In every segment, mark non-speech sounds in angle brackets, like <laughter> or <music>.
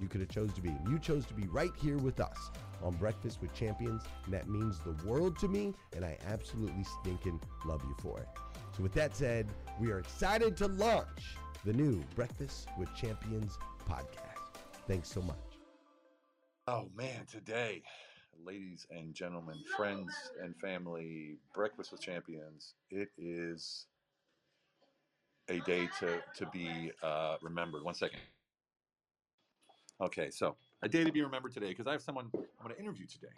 you could have chose to be. You chose to be right here with us on Breakfast with Champions, and that means the world to me, and I absolutely stinking love you for it. So with that said, we are excited to launch the new Breakfast with Champions podcast. Thanks so much. Oh man, today, ladies and gentlemen, friends and family, Breakfast with Champions, it is a day to, to be uh, remembered. One second. Okay, so a day to be remembered today because I have someone I'm going to interview today.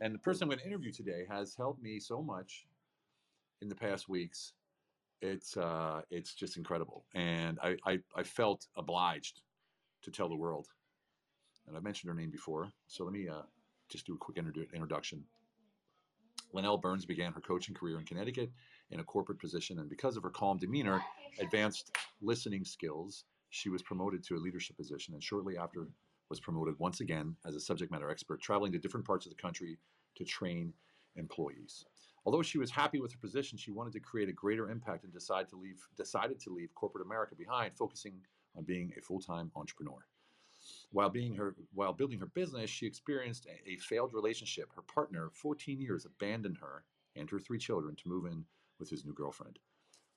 And the person I'm going to interview today has helped me so much in the past weeks. It's uh, it's just incredible, and I, I, I felt obliged to tell the world. And I've mentioned her name before, so let me uh, just do a quick introdu- introduction. Linnell Burns began her coaching career in Connecticut in a corporate position, and because of her calm demeanor, advanced listening skills, she was promoted to a leadership position. And shortly after was promoted once again as a subject matter expert, traveling to different parts of the country to train employees. Although she was happy with her position, she wanted to create a greater impact and decided to leave, decided to leave corporate America behind, focusing on being a full-time entrepreneur. While being her while building her business, she experienced a, a failed relationship. Her partner, 14 years, abandoned her and her three children to move in with his new girlfriend.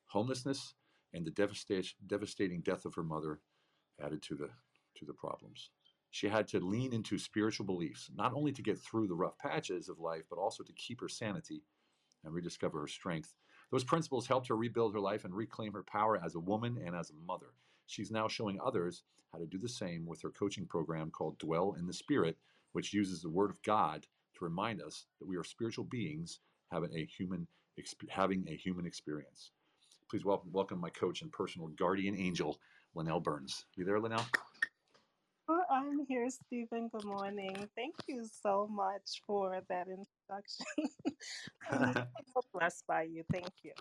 Homelessness and the devastating death of her mother added to the to the problems. She had to lean into spiritual beliefs, not only to get through the rough patches of life, but also to keep her sanity and rediscover her strength. Those principles helped her rebuild her life and reclaim her power as a woman and as a mother. She's now showing others how to do the same with her coaching program called Dwell in the Spirit, which uses the Word of God to remind us that we are spiritual beings having a human having a human experience. Please welcome, welcome my coach and personal guardian angel, Linnell Burns. You there, Linnell? Oh, I'm here, Stephen. Good morning. Thank you so much for that introduction. <laughs> I'm <laughs> so blessed by you. Thank you.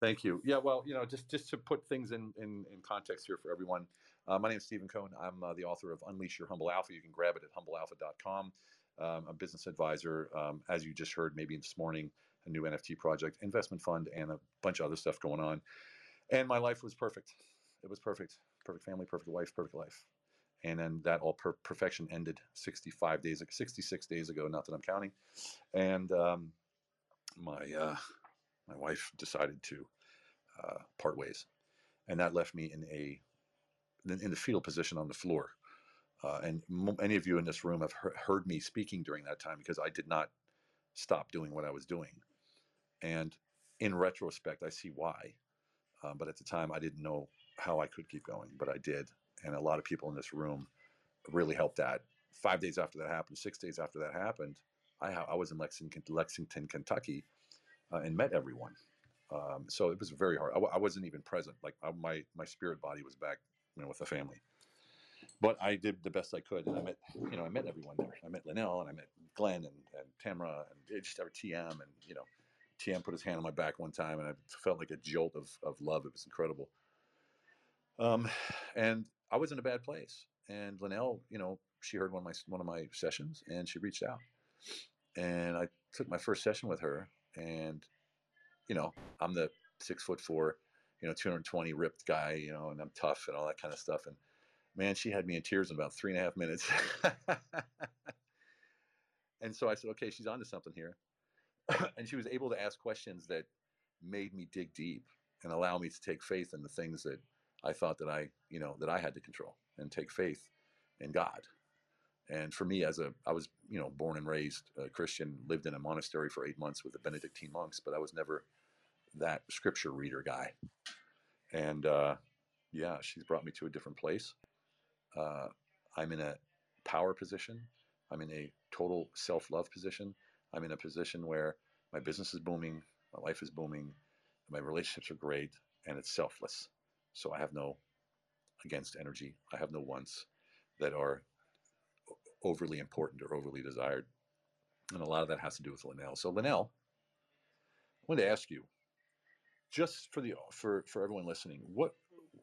Thank you. Yeah, well, you know, just just to put things in in, in context here for everyone, uh, my name is Stephen Cohn. I'm uh, the author of Unleash Your Humble Alpha. You can grab it at humblealpha.com. Um, I'm a business advisor, um, as you just heard, maybe this morning, a new NFT project, investment fund, and a bunch of other stuff going on. And my life was perfect. It was perfect. Perfect family, perfect wife, perfect life. And then that all per- perfection ended 65 days, 66 days ago. Not that I'm counting. And um, my uh, my wife decided to uh, part ways, and that left me in a in the fetal position on the floor. Uh, and m- many of you in this room have he- heard me speaking during that time because I did not stop doing what I was doing. And in retrospect, I see why. Um, but at the time, I didn't know how I could keep going, but I did. And a lot of people in this room really helped that. Five days after that happened, six days after that happened, I, I was in Lexington, Lexington Kentucky, uh, and met everyone. Um, so it was very hard. I wasn't even present. Like I, my my spirit body was back, you know, with the family. But I did the best I could, and I met, you know, I met everyone there. I met Linnell, and I met Glenn, and, and Tamara, and just our TM, and you know, TM put his hand on my back one time, and I felt like a jolt of of love. It was incredible. Um, and I was in a bad place. And Linnell, you know, she heard one of my one of my sessions, and she reached out, and I took my first session with her, and you know, I'm the six foot four, you know, 220 ripped guy, you know, and I'm tough and all that kind of stuff. And man, she had me in tears in about three and a half minutes. <laughs> and so I said, okay, she's onto something here. <coughs> and she was able to ask questions that made me dig deep and allow me to take faith in the things that I thought that I, you know, that I had to control and take faith in God. And for me, as a, I was, you know, born and raised a Christian, lived in a monastery for eight months with the Benedictine monks, but I was never that scripture reader guy. And uh, yeah, she's brought me to a different place. Uh, I'm in a power position. I'm in a total self love position. I'm in a position where my business is booming, my life is booming, my relationships are great, and it's selfless. So I have no against energy. I have no wants that are overly important or overly desired. And a lot of that has to do with Linnell. So Linnell, I wanted to ask you, just for the for for everyone listening, what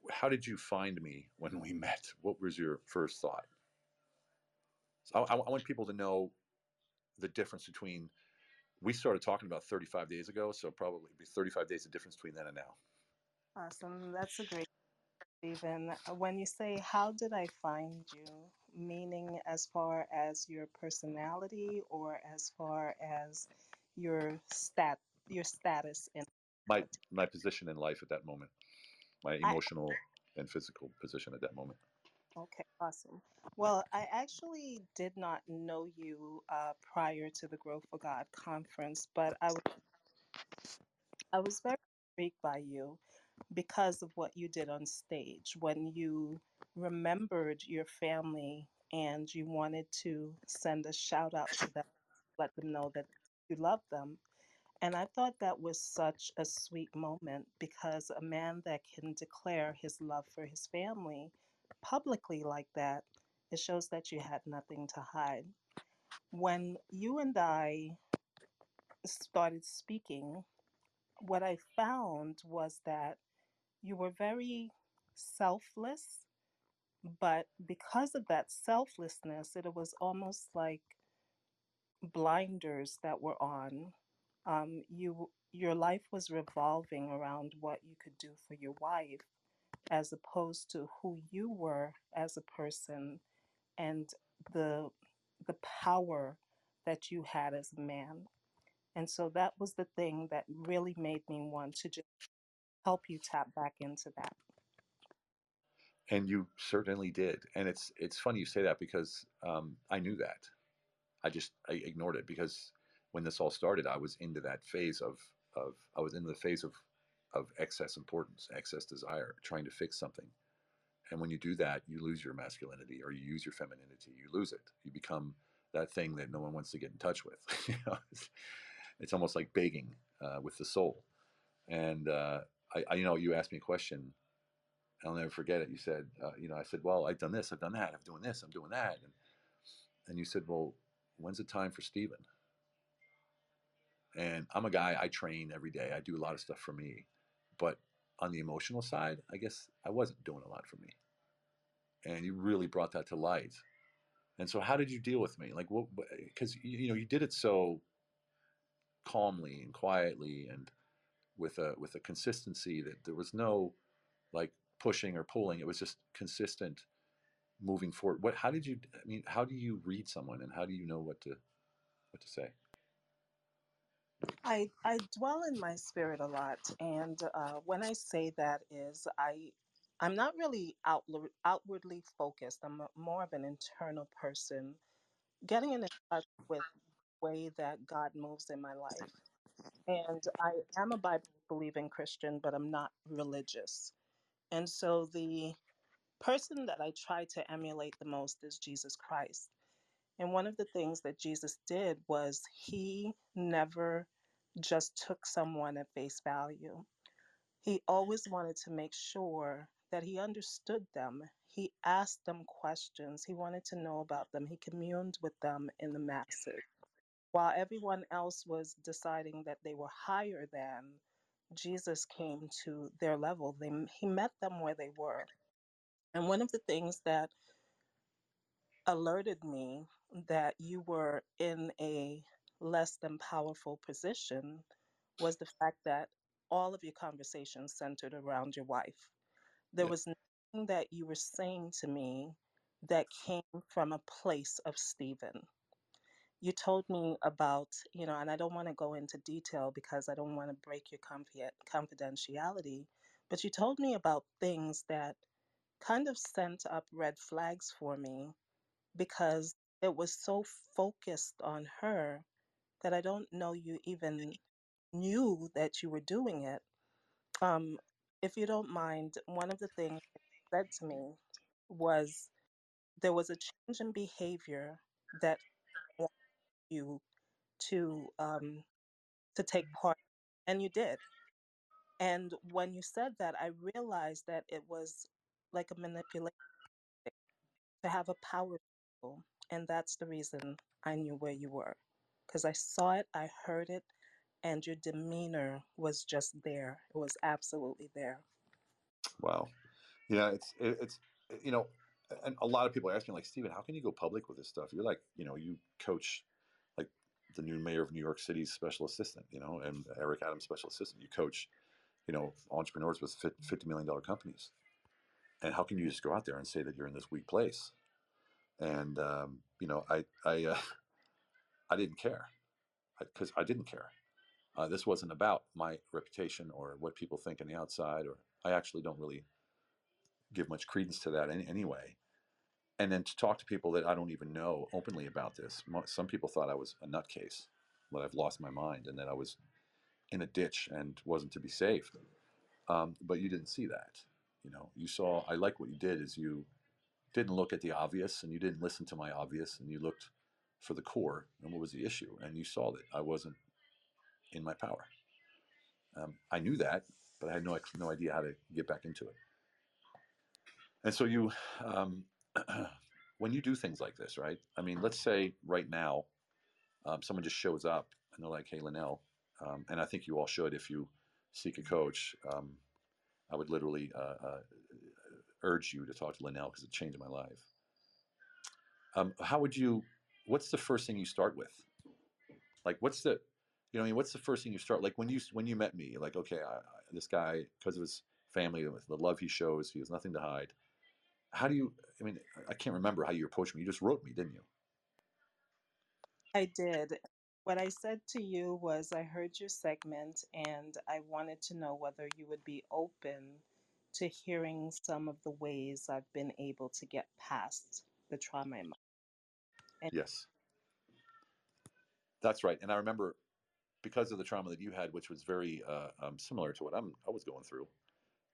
how did you find me when we <laughs> met? What was your first thought? So I, I want people to know the difference between we started talking about 35 days ago, so probably be 35 days of difference between then and now. Awesome. That's a great, Stephen. Uh, When you say, How did I find you? Meaning, as far as your personality or as far as your stat, your status in My my position in life at that moment, my I emotional and physical position at that moment. Okay, awesome. Well, I actually did not know you uh, prior to the Grow for God conference, but I was I was very intrigued by you because of what you did on stage when you remembered your family and you wanted to send a shout out to them, let them know that you love them. And I thought that was such a sweet moment because a man that can declare his love for his family publicly like that, it shows that you had nothing to hide. When you and I started speaking, what I found was that you were very selfless, but because of that selflessness, it was almost like blinders that were on. Um, you your life was revolving around what you could do for your wife as opposed to who you were as a person and the the power that you had as a man. And so that was the thing that really made me want to just help you tap back into that. and you certainly did. And it's it's funny you say that because um, I knew that. I just I ignored it because when this all started, I was into that phase of of I was in the phase of of excess importance, excess desire, trying to fix something. And when you do that, you lose your masculinity or you use your femininity. You lose it. You become that thing that no one wants to get in touch with. <laughs> you know, it's, it's almost like begging uh, with the soul. And uh, I, I, you know, you asked me a question. I'll never forget it. You said, uh, you know, I said, well, I've done this, I've done that, I'm doing this, I'm doing that, and and you said, well, when's the time for Stephen? And I'm a guy, I train every day. I do a lot of stuff for me. But on the emotional side, I guess I wasn't doing a lot for me. And you really brought that to light. And so, how did you deal with me? Like, what? Because you know, you did it so calmly and quietly, and with a with a consistency that there was no like pushing or pulling. It was just consistent moving forward. What? How did you? I mean, how do you read someone, and how do you know what to what to say? I I dwell in my spirit a lot, and uh, when I say that is I I'm not really outward, outwardly focused. I'm more of an internal person, getting in touch with the way that God moves in my life. And I am a Bible believing Christian, but I'm not religious. And so the person that I try to emulate the most is Jesus Christ. And one of the things that Jesus did was he never just took someone at face value. He always wanted to make sure that he understood them. He asked them questions. He wanted to know about them. He communed with them in the masses. While everyone else was deciding that they were higher than, Jesus came to their level. They, he met them where they were. And one of the things that alerted me that you were in a less than powerful position was the fact that all of your conversations centered around your wife. There Yeah. was nothing that you were saying to me that came from a place of Stephen. You told me about, you know, and I don't want to go into detail because I don't want to break your confi- confidentiality, but you told me about things that kind of sent up red flags for me because it was so focused on her that I don't know you even knew that you were doing it. Um, if you don't mind, one of the things you said to me was there was a change in behavior that you to um, to take part, and you did. And when you said that, I realized that it was like a manipulation to have a power struggle, and that's the reason I knew where you were because I saw it, I heard it, and your demeanor was just there. It was absolutely there. Wow. Yeah, it's it, it's you know, and a lot of people are asking like Stephen, how can you go public with this stuff? You're like, you know, you coach like the new mayor of New York City's special assistant, you know, and Eric Adams' special assistant. You coach, you know, entrepreneurs with fifty million dollar companies, and how can you just go out there and say that you're in this weak place? And um, you know, I I uh, <laughs> I didn't care because I, I didn't care. Uh, this wasn't about my reputation or what people think on the outside, or I actually don't really give much credence to that anyway. And then to talk to people that I don't even know openly about this. Some people thought I was a nutcase, that I've lost my mind, and that I was in a ditch and wasn't to be saved. Um, but you didn't see that. You know, you saw. I like what you did is you didn't look at the obvious, and you didn't listen to my obvious, and you looked for the core and what was the issue, and you saw that I wasn't in my power. Um, I knew that, but I had no no idea how to get back into it. And so you, um, <clears throat> when you do things like this, right? I mean, let's say right now, um, someone just shows up and they're like, "Hey, Linnell," um, and I think you all should if you seek a coach. Um, I would literally uh, uh, urge you to talk to Linnell because it changed my life. Um, how would you? What's the first thing you start with? Like, what's the, you know, I mean, what's the first thing you start? Like when you when you met me, like, okay, I, I, this guy because of his family, the love he shows, he has nothing to hide how do you i mean i can't remember how you approached me you just wrote me didn't you I did. What I said to you was I heard your segment and I wanted to know whether you would be open to hearing some of the ways I've been able to get past the trauma in my and Yes, that's right. And I remember because of the trauma that you had, which was very uh, um, similar to what I'm I was going through.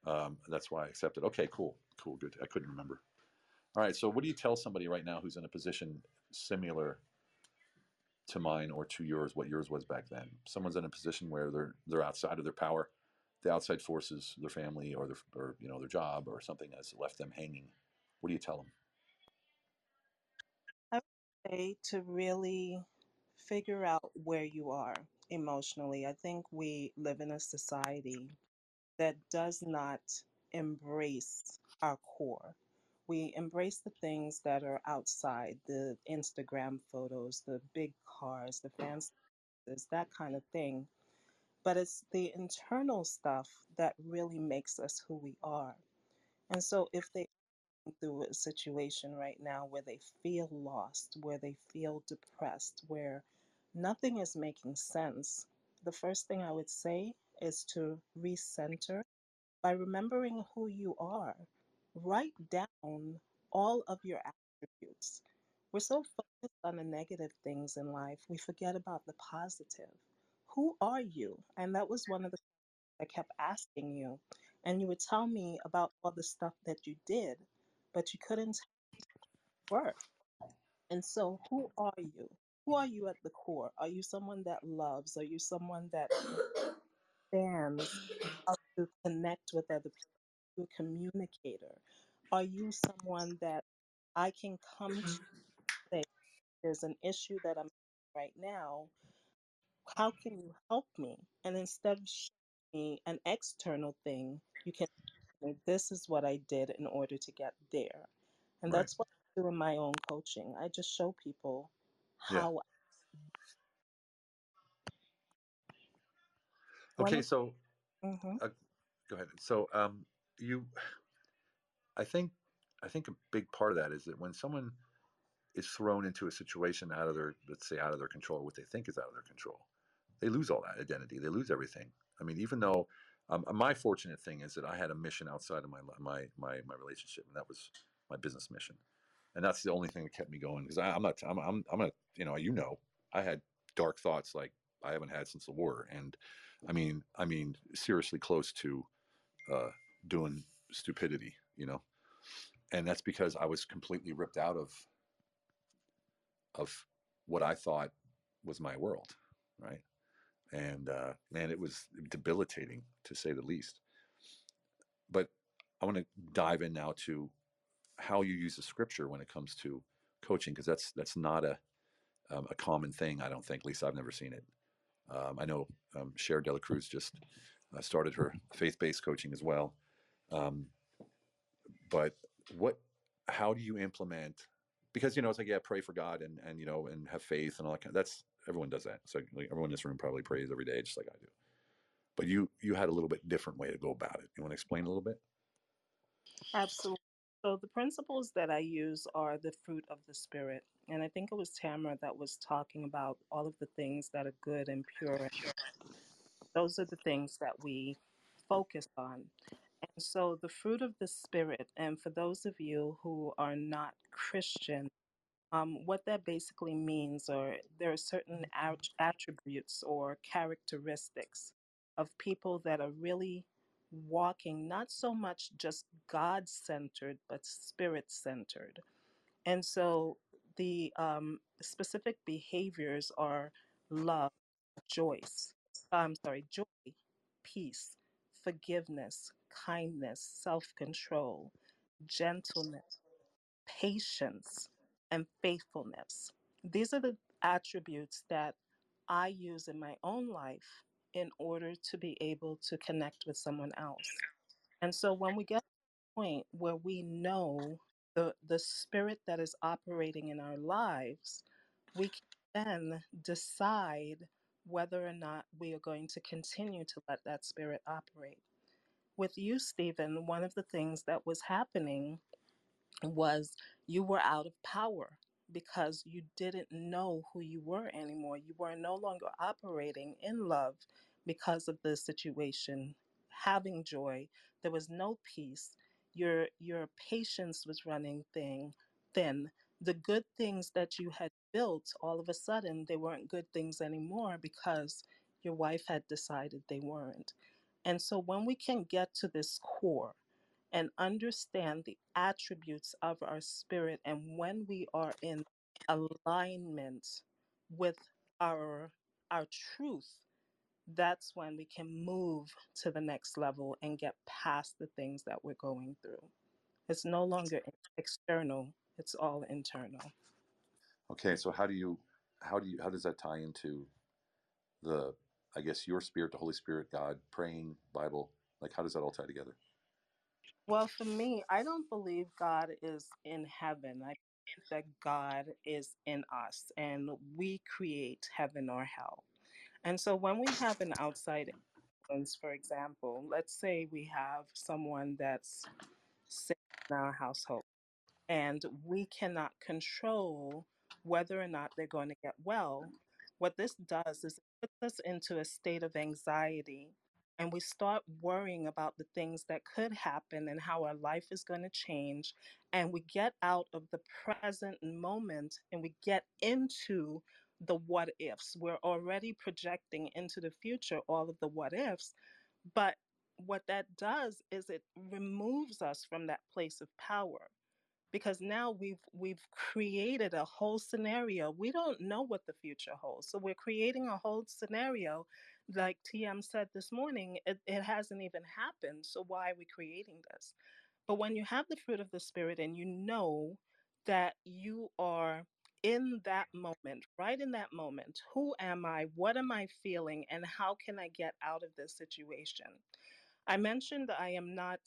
Um, that's why I accepted. Okay, cool, cool, good. I couldn't remember. All right. So, what do you tell somebody right now who's in a position similar to mine or to yours? What yours was back then? Someone's in a position where they're they're outside of their power, the outside forces, their family or their or you know their job or something has left them hanging. What do you tell them? I would say to really figure out where you are emotionally. I think we live in a society that does not embrace our core. We embrace the things that are outside, the Instagram photos, the big cars, the fancy, that kind of thing. But it's the internal stuff that really makes us who we are. And so if they through a situation right now where they feel lost, where they feel depressed, where nothing is making sense, the first thing I would say is to recenter by remembering who you are. Write down all of your attributes. We're so focused on the negative things in life, we forget about the positive. Who are you? And that was one of the I kept asking you. And you would tell me about all the stuff that you did, but you couldn't work. And so, who are you? Who are you at the core? Are you someone that loves? Are you someone that understands how to connect with other people? Are you a communicator? Are you someone that I can come to mm-hmm. say, there's an issue that I'm right now? How can you help me? And instead of showing me an external thing, you can say, this is what I did in order to get there. And Right. that's what I do in my own coaching. I just show people Yeah. how one Okay. of So, hmm uh, go ahead. So, um, you, I think, I think a big part of that is that when someone is thrown into a situation out of their, let's say, out of their control, what they think is out of their control, they lose all that identity. They lose everything. I mean, even though um, my fortunate thing is that I had a mission outside of my my my my relationship, and that was my business mission, and that's the only thing that kept me going. Because I'm not, I'm, I'm, I'm not, you know, you know, I had dark thoughts like I haven't had since the war, and I mean, I mean, seriously close to uh, doing stupidity, you know, and that's because I was completely ripped out of of what I thought was my world, right? And uh, man, it was debilitating to say the least. But I want to dive in now to how you use the scripture when it comes to coaching, because that's that's not a um, a common thing. I don't think. At least I've never seen it. Um, I know um, Cher Dela Cruz just uh, started her faith-based coaching as well. Um, but what? How do you implement? Because you know, it's like yeah, pray for God and and you know and have faith and all that. Kind Of, that's everyone does that. So like, everyone in this room probably prays every day, just like I do. But you you had a little bit different way to go about it. You want to explain a little bit? Absolutely. So the principles that I use are the fruit of the spirit. And I think it was Tamara that was talking about all of the things that are good and pure. And those are the things that we focus on. And so the fruit of the spirit, and for those of you who are not Christian, um, what that basically means, or there are certain at- attributes or characteristics of people that are really walking not so much just God centered, but spirit centered. And so the um, specific behaviors are love, joyce, I'm sorry, joy, peace, forgiveness, kindness, self control, gentleness patience, and faithfulness. These are the attributes that I use in my own life in order to be able to connect with someone else. And so when we get to the point where we know the, the spirit that is operating in our lives, we can then decide whether or not we are going to continue to let that spirit operate. With you, Stephen, one of the things that was happening was you were out of power because you didn't know who you were anymore. You were no longer operating in love because of the situation having joy. There was no peace. Your your patience was running thin. Thin. The good things that you had built, all of a sudden, they weren't good things anymore because your wife had decided they weren't. And so when we can get to this core and understand the attributes of our spirit, and when we are in alignment with our our truth, that's when we can move to the next level and get past the things that we're going through. It's no longer external, it's all internal. Okay, so how do you how do you how does that tie into the I guess your spirit, the Holy Spirit, God, praying, Bible? Like how does that all tie together? Well, for me, I don't believe God is in heaven. I believe that God is in us and we create heaven or hell. And so when we have an outside influence, for example, let's say we have someone that's sick in our household and we cannot control whether or not they're going to get well, what this does is it puts us into a state of anxiety and we start worrying about the things that could happen and how our life is going to change. And we get out of the present moment and we get into the what ifs. We're already projecting into the future all of the what ifs. But what that does is it removes us from that place of power because now we've we've created a whole scenario. We don't know what the future holds. So we're creating a whole scenario like TM said this morning, it, it hasn't even happened. So why are we creating this? But when you have the fruit of the spirit and you know that you are in that moment, right in that moment, who am I? What am I feeling? And how can I get out of this situation? I mentioned that I am not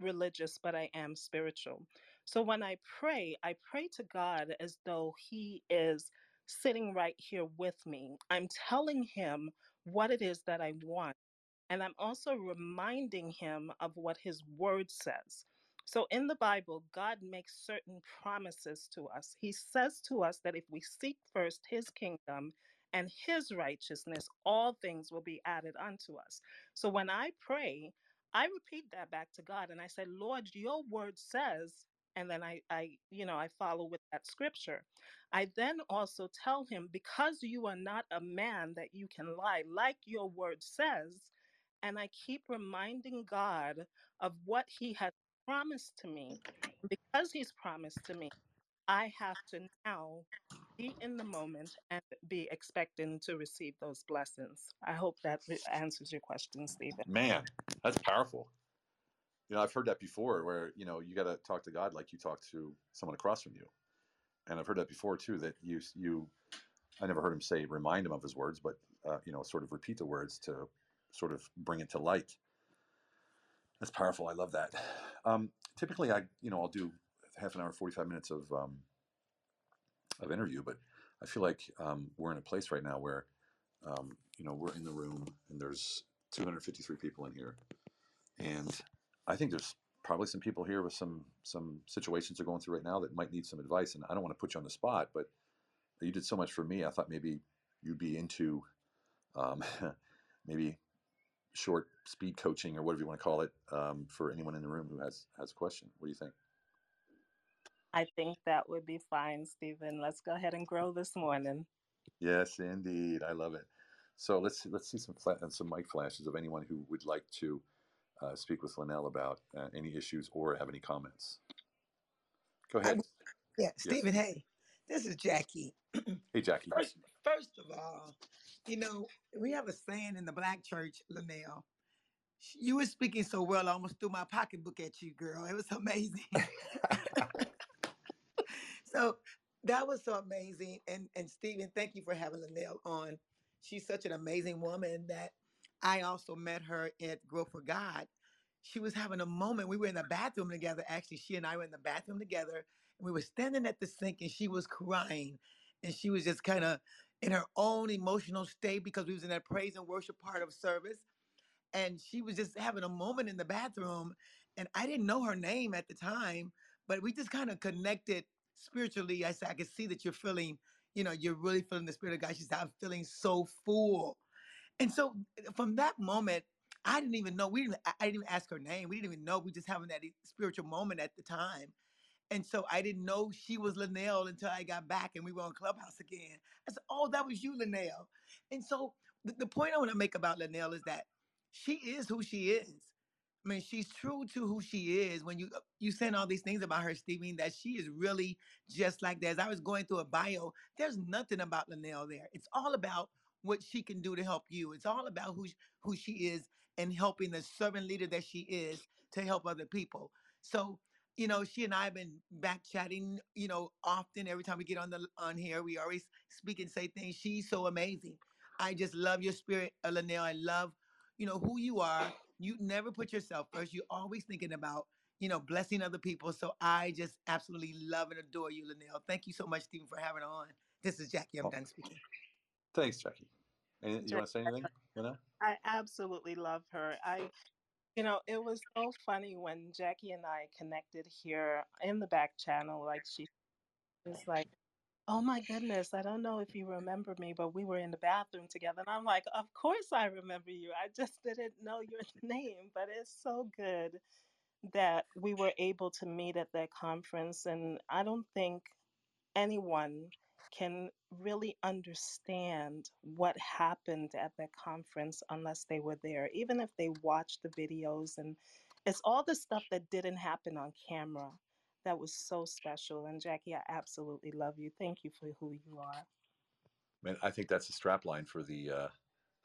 religious, but I am spiritual. So when I pray, I pray to God as though He is sitting right here with me. I'm telling Him what it is that I want. And I'm also reminding Him of what His word says. So in the Bible, God makes certain promises to us. He says to us that if we seek first His kingdom, and his righteousness, all things will be added unto us. So when I pray, I repeat that back to God and I say, Lord, your word says, and then I, I, you know, I follow with that scripture. I then also tell him, because you are not a man that you can lie, like your word says, and I keep reminding God of what he has promised to me. Because he's promised to me, I have to now be in the moment and be expecting to receive those blessings. I hope that answers your question, Stephen. Man, that's powerful. You know, I've heard that before where, you know, you got to talk to God like you talk to someone across from you. And I've heard that before too, that you, you, I never heard him say, remind him of his words, but, uh, you know, sort of repeat the words to sort of bring it to light. That's powerful. I love that. Um, typically I, you know, I'll do half an hour, 45 minutes of, um, of interview, but I feel like um, we're in a place right now where, um, you know, we're in the room and there's 253 people in here. And I think there's probably some people here with some some situations they're going through right now that might need some advice. And I don't want to put you on the spot, but you did so much for me. I thought maybe you'd be into um, <laughs> maybe short speed coaching or whatever you want to call it um, for anyone in the room who has has a question. What do you think? I think that would be fine, Stephen. Let's go ahead and grow this morning. Yes, indeed. I love it. So let's let's see some fla- some mic flashes of anyone who would like to uh, speak with Linnell about uh, any issues or have any comments. Go ahead. yeah, Stephen. Yes. Hey, this is Jackie. hey, Jackie. First, first of all, you know we have a saying in the Black church, Linnell. You were speaking so well, I almost threw my pocketbook at you, girl. It was amazing. <laughs> so that was so amazing. And and Stephen, thank you for having Linnell on. She's such an amazing woman that I also met her at Grow for God. She was having a moment. We were in the bathroom together. Actually, she and I were in the bathroom together. And we were standing at the sink and she was crying. And she was just kind of in her own emotional state because we was in that praise and worship part of service. And she was just having a moment in the bathroom. And I didn't know her name at the time, but we just kind of connected spiritually. I said, I can see that you're feeling, you know, you're really feeling the spirit of God. She said, I'm feeling so full. And so from that moment, I didn't even know. We didn't. I didn't even ask her name. We didn't even know. We just having that spiritual moment at the time. And so I didn't know she was Linnell until I got back and we were on Clubhouse again. I said, Oh, that was you, Linnell. And so the, the point I want to make about Linnell is that she is who she is. I mean, she's true to who she is. When you uh, you saying all these things about her, Stevie, that she is really just like that. As I was going through a bio, there's nothing about Linnell there. It's all about what she can do to help you. It's all about who sh- who she is and helping the servant leader that she is to help other people. So, you know, she and I have been back chatting, you know, often. Every time we get on the on here, we always speak and say things. She's so amazing. I just love your spirit, uh, Linnell. I love, you know, who you are you never put yourself first. You're always thinking about, you know, blessing other people. So I just absolutely love and adore you, Linnell. Thank you so much, Stephen, for having her on. This is Jackie. I'm Oh, done speaking. Thanks, Jackie. And you want to say anything? You know? I absolutely love her. I, you know, it was so funny when Jackie and I connected here in the back channel. Like she was like, "Oh my goodness, I don't know if you remember me, but we were in the bathroom together." And I'm like, "Of course I remember you. I just didn't know your <laughs> name." But it's so good that we were able to meet at that conference, and I don't think anyone can really understand what happened at that conference unless they were there, even if they watched the videos. And it's all the stuff that didn't happen on camera that was so special. And Jackie, I absolutely love you. Thank you for who you are. Man, I think that's a strap line for the uh,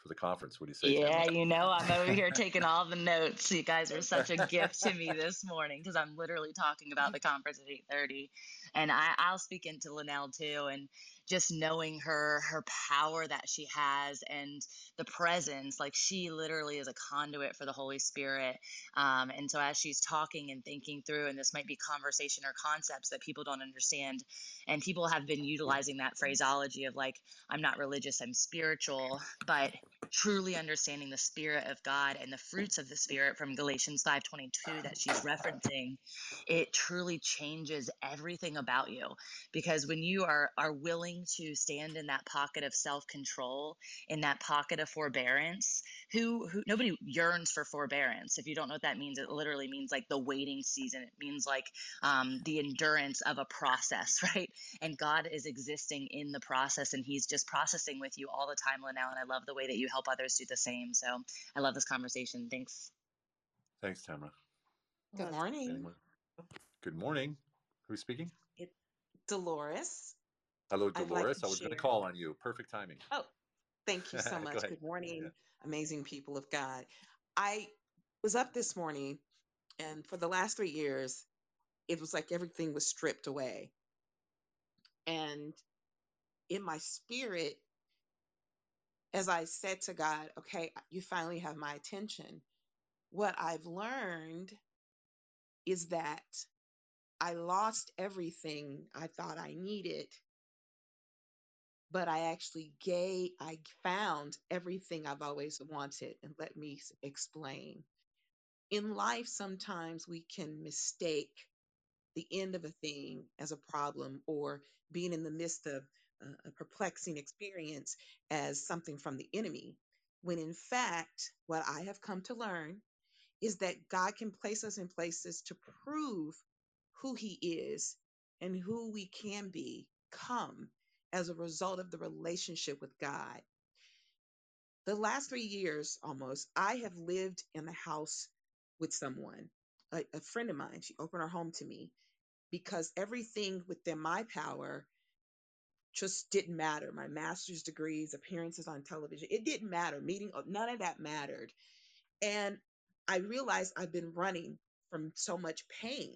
for the conference. What do you say, Yeah, you know, I'm over here <laughs> taking all the notes. You guys are such a gift to me this morning because I'm literally talking about the conference at 8:30, and I, I'll speak into Linnell too, and just knowing her, her power that she has, and the presence. Like she literally is a conduit for the Holy Spirit. Um, and so as she's talking and thinking through, and this might be conversation or concepts that people don't understand, and people have been utilizing that phraseology of like, I'm not religious, I'm spiritual, but truly understanding the spirit of God and the fruits of the spirit from Galatians 5:22 that she's referencing it truly changes everything about you because when you are are willing to stand in that pocket of self-control in that pocket of forbearance who who nobody yearns for forbearance if you don't know what that means it literally means like the waiting season it means like um, the endurance of a process <laughs> right and God is existing in the process and he's just processing with you all the time Linnell and I love the way that you help others do the same so I love this conversation thanks Thanks, Tamara. Good Well, morning. Good morning. Who's speaking? It's Dolores. Hello, I'd like Dolores. I was going to call on you. Perfect timing. Oh, thank you so <laughs> much. ahead. Good Yeah. morning, amazing people of God. I was up this morning, and for the last three years, it was like everything was stripped away. And in my spirit, as I said to God, okay, you finally have my attention, what I've learned is that I lost everything I thought I needed but I actually gave, I found everything I've always wanted. And let me explain. In life, sometimes we can mistake the end of a thing as a problem or being in the midst of a perplexing experience as something from the enemy. When in fact, what I have come to learn is that God can place us in places to prove who He is and who we can become as a result of the relationship with God. The last three years almost, I have lived in the house with someone, a, a friend of mine. She opened her home to me because everything within my power just didn't matter. My master's degrees, appearances on television, it didn't matter. Meeting, uh, none of that mattered. And I realized I've been running from so much pain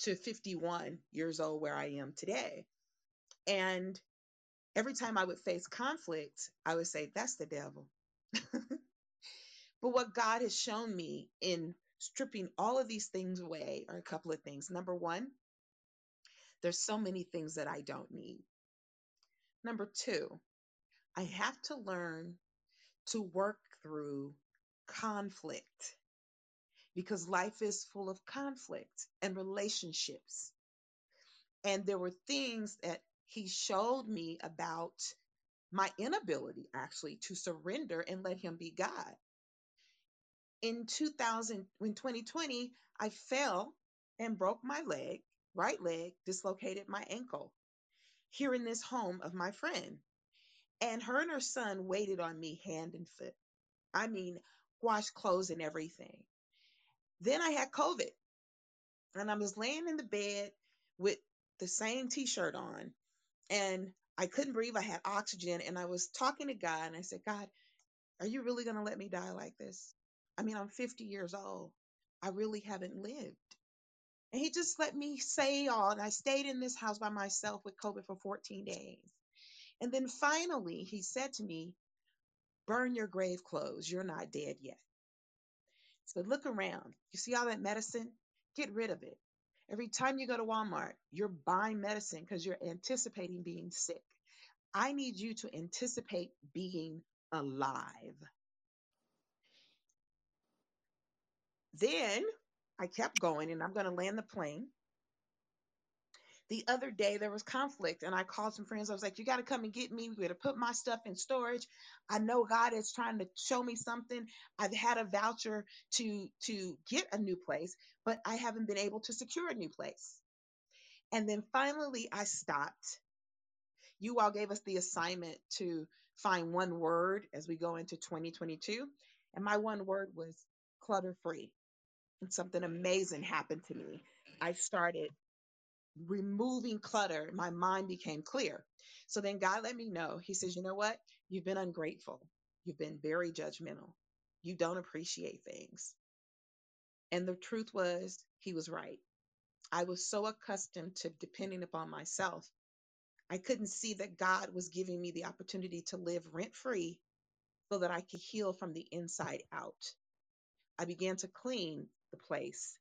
to 51 years old where I am today. And every time I would face conflict, I would say, that's the devil. <laughs> But what God has shown me in stripping all of these things away are a couple of things. Number one, there's so many things that I don't need. Number two, I have to learn to work through conflict because life is full of conflict and relationships. And there were things that he showed me about my inability actually to surrender and let him be God. In 2000, in 2020, I fell and broke my leg, right leg, dislocated my ankle here in this home of my friend. And her and her son waited on me hand and foot. I mean, washed clothes and everything. Then I had COVID and I was laying in the bed with the same t shirt on and I couldn't breathe. I had oxygen and I was talking to God and I said, God, are you really going to let me die like this? I mean, I'm 50 years old. I really haven't lived. And he just let me say all. And I stayed in this house by myself with COVID for 14 days. And then finally, he said to me, Burn your grave clothes. You're not dead yet. So look around. You see all that medicine? Get rid of it. Every time you go to Walmart, you're buying medicine because you're anticipating being sick. I need you to anticipate being alive. Then I kept going and I'm going to land the plane. The other day there was conflict and I called some friends. I was like, you got to come and get me. We got to put my stuff in storage. I know God is trying to show me something. I've had a voucher to to get a new place, but I haven't been able to secure a new place. And then finally I stopped. You all gave us the assignment to find one word as we go into 2022. And my one word was clutter free. And something amazing happened to me. I started removing clutter, my mind became clear. So then God let me know. He says, You know what? You've been ungrateful. You've been very judgmental. You don't appreciate things. And the truth was, he was right. I was so accustomed to depending upon myself. I couldn't see that God was giving me the opportunity to live rent free so that I could heal from the inside out. I began to clean the place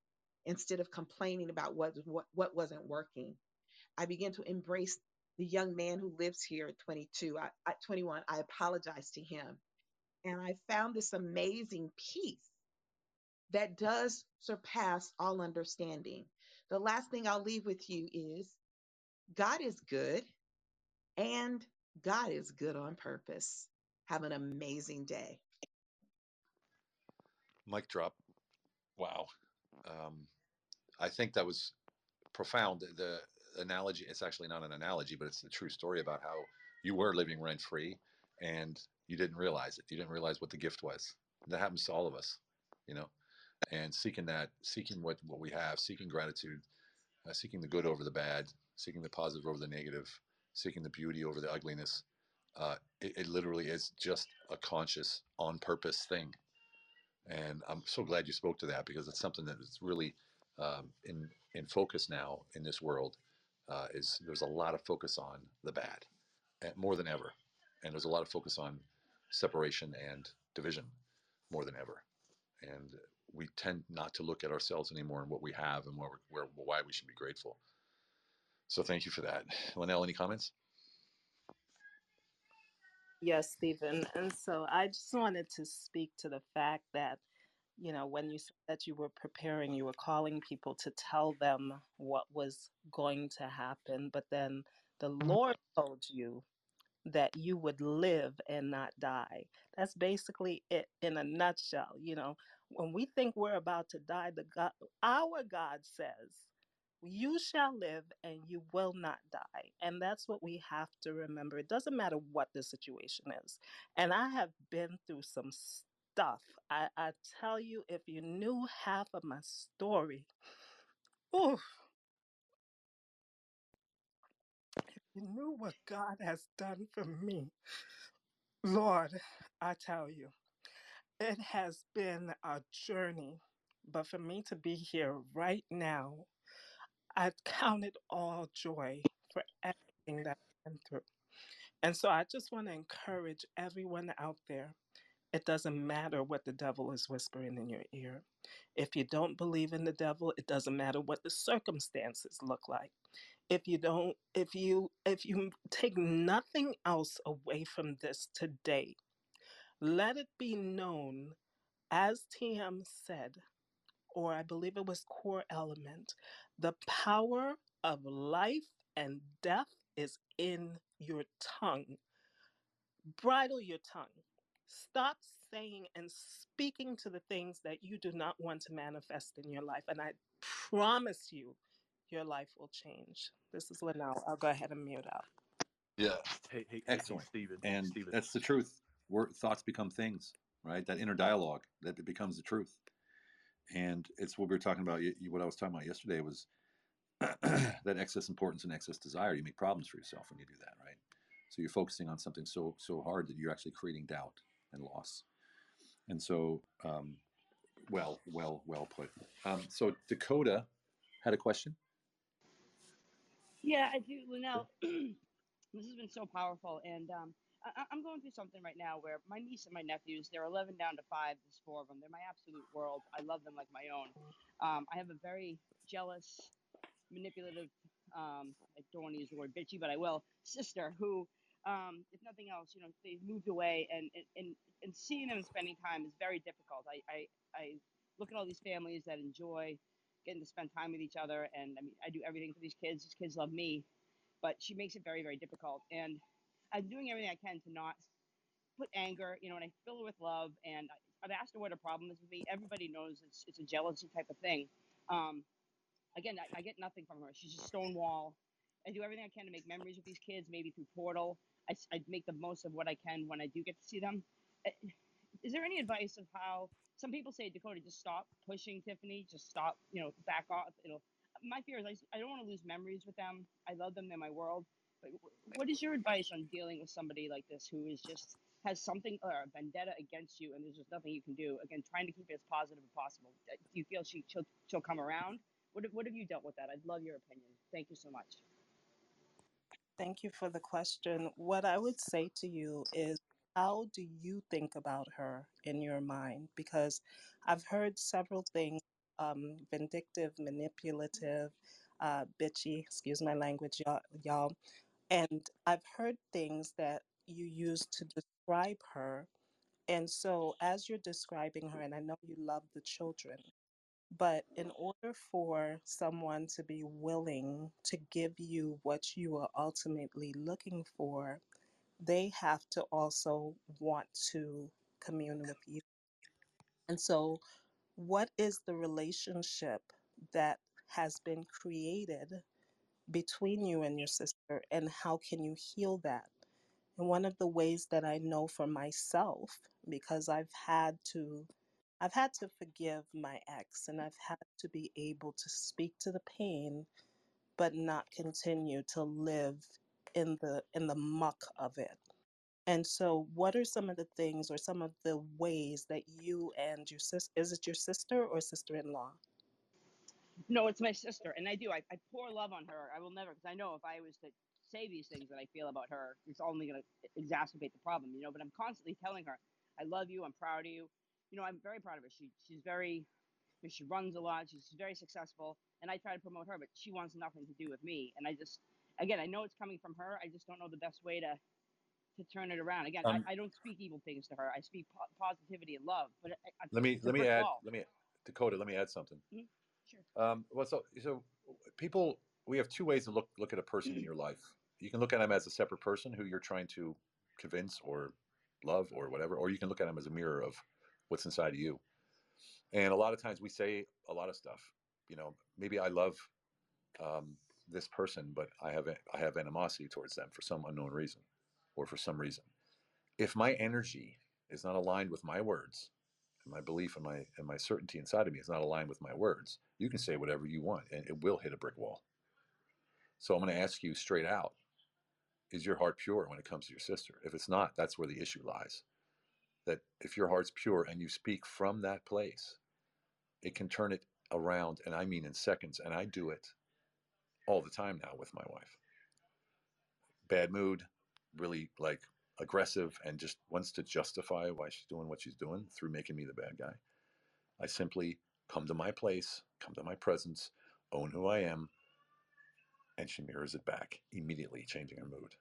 instead of complaining about what, what, what wasn't working. I began to embrace the young man who lives here at 22, I, at 21. I apologized to him. And I found this amazing peace that does surpass all understanding. The last thing I'll leave with you is God is good and God is good on purpose. Have an amazing day. Mic drop. Wow. Um, I think that was profound. The analogy, it's actually not an analogy, but it's the true story about how you were living rent free and you didn't realize it. You didn't realize what the gift was. That happens to all of us, you know, and seeking that, seeking what, what we have, seeking gratitude, uh, seeking the good over the bad, seeking the positive over the negative, seeking the beauty over the ugliness. Uh, it, it literally is just a conscious, on purpose thing. And I'm so glad you spoke to that because it's something that is really um, in in focus now in this world. Uh, is there's a lot of focus on the bad, eh, more than ever, and there's a lot of focus on separation and division more than ever, and we tend not to look at ourselves anymore and what we have and where, where why we should be grateful. So thank you for that, Linnell. Any comments? Yes, Stephen. And so I just wanted to speak to the fact that, you know, when you said that you were preparing, you were calling people to tell them what was going to happen, but then the mm-hmm. Lord told you that you would live and not die. That's basically it in a nutshell. You know, when we think we're about to die, the God, our God says, you shall live and you will not die. And that's what we have to remember. It doesn't matter what the situation is. And I have been through some stuff. I, I tell you, if you knew half of my story, if you knew what God has done for me, Lord, I tell you, it has been a journey. But for me to be here right now, I count it all joy for everything that I've been through. And so I just want to encourage everyone out there It doesn't matter what the devil is whispering in your ear. If you don't believe in the devil, it doesn't matter what the circumstances look like. If you don't, if you if you take nothing else away from this today, let it be known, as TM said, or I believe it was core element, the power of life and death is in your tongue. Bridle your tongue. Stop saying and speaking to the things that you do not want to manifest in your life. And I promise you, your life will change. This is Linnell. I'll go ahead and mute out. Yeah, Hey, hey, hey, hey, excellent. Stephen. And Stephen. that's the truth. Word, thoughts become things, right? That inner dialogue that it becomes the truth. And it's what we were talking about. y- y- What I was talking about yesterday was <clears throat> that excess importance and excess desire. You make problems for yourself when you do that, right? So you're focusing on something so so hard that you're actually creating doubt and loss. And so, um, well, well, well put. Um, so Dakota had a question. Yeah, I do, Linnell. <clears throat> this has been so powerful, and um, I, I'm going through something right now where my niece and my nephews, they're 11 down to five. There's four of them. They're my absolute world. I love them like my own. Um, I have a very jealous, manipulative. Um, I don't want to use the word bitchy, but I will. Sister who, um, if nothing else, you know, they've moved away, and and and, seeing them and spending time is very difficult. I, I I look at all these families that enjoy getting to spend time with each other, and I mean, I do everything for these kids. These kids love me, but she makes it very, very difficult. And I'm doing everything I can to not put anger, you know, and I fill her with love. And I've asked her what her problem is with me. Everybody knows it's, it's a jealousy type of thing. Um, again, I, I get nothing from her. She's a stonewall. I do everything I can to make memories with these kids, maybe through Portal. I, I make the most of what I can when I do get to see them. Uh, Is there any advice of how some people say, Dakota, just stop pushing Tiffany, just stop, you know, back off. It'll. My fear is I, I don't want to lose memories with them. I love them; they're my world. But what is your advice on dealing with somebody like this who is just has something or a vendetta against you, and there's just nothing you can do? Again, trying to keep it as positive as possible. Uh, Do you feel she she'll, she'll come around? What what have you dealt with that? I'd love your opinion. Thank you so much. Thank you for the question. What I would say to you is, how do you think about her in your mind? Because I've heard several things um, vindictive, manipulative, uh, bitchy, excuse my language, y'all, y'all. And I've heard things that you use to describe her. And so, as you're describing her, and I know you love the children, but in order for someone to be willing to give you what you are ultimately looking for, they have to also want to commune with you. And so, what is the relationship that has been created between you and your sister, and how can you heal that? And one of the ways that I know for myself, because I've had to I've had to forgive my ex and I've had to be able to speak to the pain but not continue to live in the in the muck of it. And so what are some of the things or some of the ways that you and your sis is it your sister or sister-in-law? No, it's my sister, and I do. I, I pour love on her. I will never, because I know if I was to say these things that I feel about her, it's only going to exacerbate the problem, you know. But I'm constantly telling her, I love you. I'm proud of you. You know, I'm very proud of her. She she's very, she runs a lot. She's very successful, and I try to promote her, but she wants nothing to do with me. And I just, again, I know it's coming from her. I just don't know the best way to to turn it around. Again, Um, I, I don't speak evil things to her. I speak po- positivity and love. But I, I, let me let me add wall. let me Dakota. Let me add something. Mhm. Sure. Um, well, so so people, we have two ways to look look at a person in <clears throat> your life. You can look at them as a separate person who you're trying to convince or love or whatever, or you can look at them as a mirror of what's inside of you. And a lot of times we say a lot of stuff. You know, maybe I love um, this person, but I have I have animosity towards them for some unknown reason, or for some reason. If my energy is not aligned with my words, and my belief and my and my certainty inside of me is not aligned with my words, you can say whatever you want, and it will hit a brick wall. So I'm going to ask you straight out: Is your heart pure when it comes to your sister? If it's not, that's where the issue lies. That if your heart's pure and you speak from that place, it can turn it around, and I mean in seconds. And I do it all the time now with my wife. Bad mood, really like aggressive and just wants to justify why she's doing what she's doing through making me the bad guy. I simply come to my place, come to my presence, own who I am, and she mirrors it back, immediately changing her mood.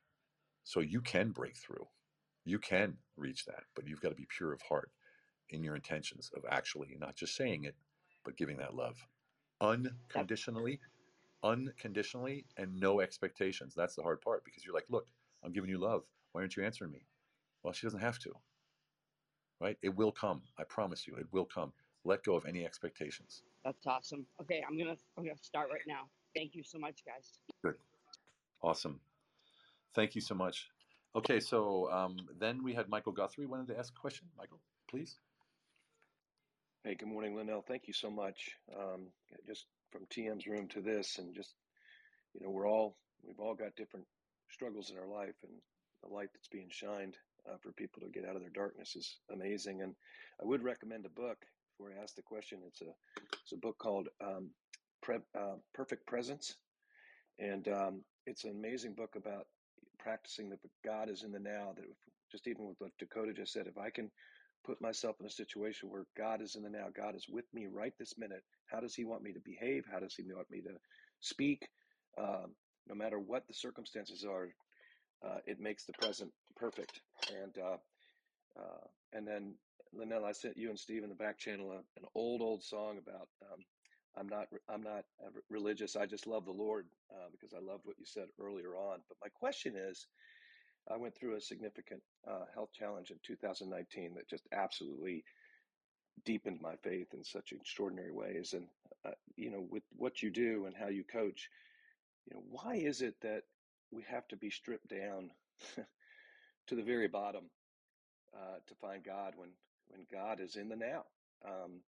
So you can break through. You can reach that, but you've got to be pure of heart in your intentions of actually not just saying it, but giving that love unconditionally, unconditionally, and no expectations. That's the hard part because you're like, look, I'm giving you love. Why aren't you answering me? Well, she doesn't have to. Right? It will come. I promise you, it will come. Let go of any expectations. That's awesome. Okay, I'm gonna I'm gonna start right now. Thank you so much, guys. Good. Awesome. Thank you so much. Okay, so um, then we had Michael Guthrie wanted to ask a question. Michael, please. Hey, good morning, Linnell. Thank you so much. Um, just from TM's room to this, and just you know, we're all we've all got different struggles in our life, and the light that's being shined uh, for people to get out of their darkness is amazing. And I would recommend a book before I ask the question. It's a it's a book called um, Pre- uh, Perfect Presence, and um, it's an amazing book about practicing that God is in the now. That if, just even with what Dakota just said, if I can put myself in a situation where God is in the now, God is with me right this minute. How does He want me to behave? How does He want me to speak? Um, no matter what the circumstances are, uh, it makes the present perfect. And uh, uh, and then Linnell, I sent you and Steve in the back channel a, an old old song about um, I'm not I'm not religious. I just love the Lord uh, because I loved what you said earlier on. But my question is, I went through a significant uh, health challenge in 2019 that just absolutely deepened my faith in such extraordinary ways. And uh, you know, with what you do and how you coach, you know, why is it that we have to be stripped down <laughs> to the very bottom uh, to find God when when God is in the now? Um,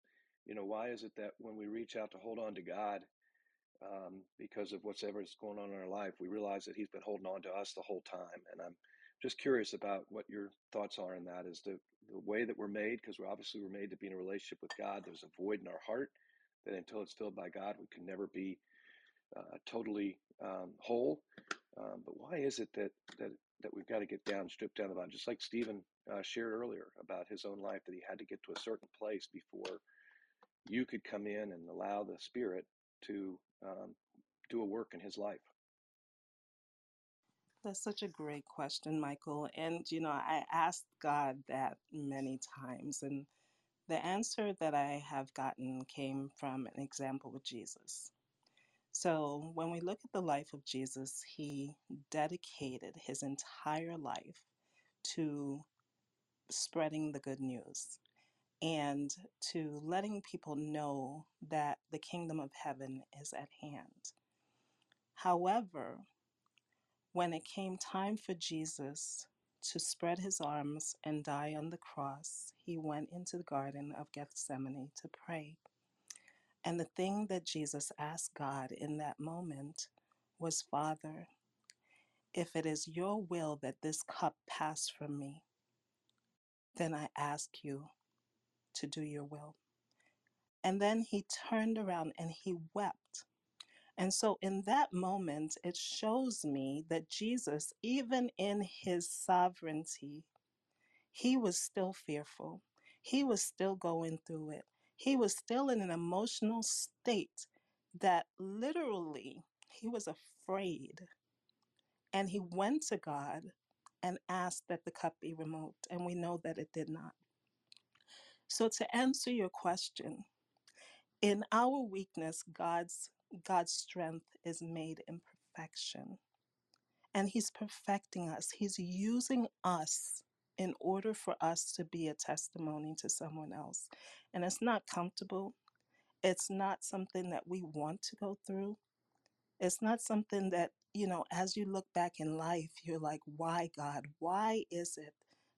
you know, why is it that when we reach out to hold on to God um, because of whatever is going on in our life, we realize that He's been holding on to us the whole time? And I'm just curious about what your thoughts are in that. Is the the way that we're made, because we're obviously we're made to be in a relationship with God. There's a void in our heart that until it's filled by God, we can never be uh, totally um, whole. Um, but why is it that that that we've got to get down, stripped down the bottom? Just like Stephen uh, shared earlier about his own life, that he had to get to a certain place before you could come in and allow the Spirit to um, do a work in his life. That's such a great question, Michael. And, you know, I asked God that many times, and the answer that I have gotten came from an example with Jesus. So, when we look at the life of Jesus, he dedicated his entire life to spreading the good news and to letting people know that the kingdom of heaven is at hand. However, when it came time for Jesus to spread his arms and die on the cross, he went into the Garden of Gethsemane to pray. And the thing that Jesus asked God in that moment was Father, if it is your will that this cup pass from me, then I ask you to do your will. And then he turned around and he wept. And so, in that moment, it shows me that Jesus, even in his sovereignty, he was still fearful. He was still going through it. He was still in an emotional state that literally he was afraid. And he went to God and asked that the cup be removed. And we know that it did not. So, to answer your question, in our weakness, God's God's strength is made in perfection. And He's perfecting us. He's using us in order for us to be a testimony to someone else. And it's not comfortable. It's not something that we want to go through. It's not something that, you know, as you look back in life, you're like, why, God? Why is it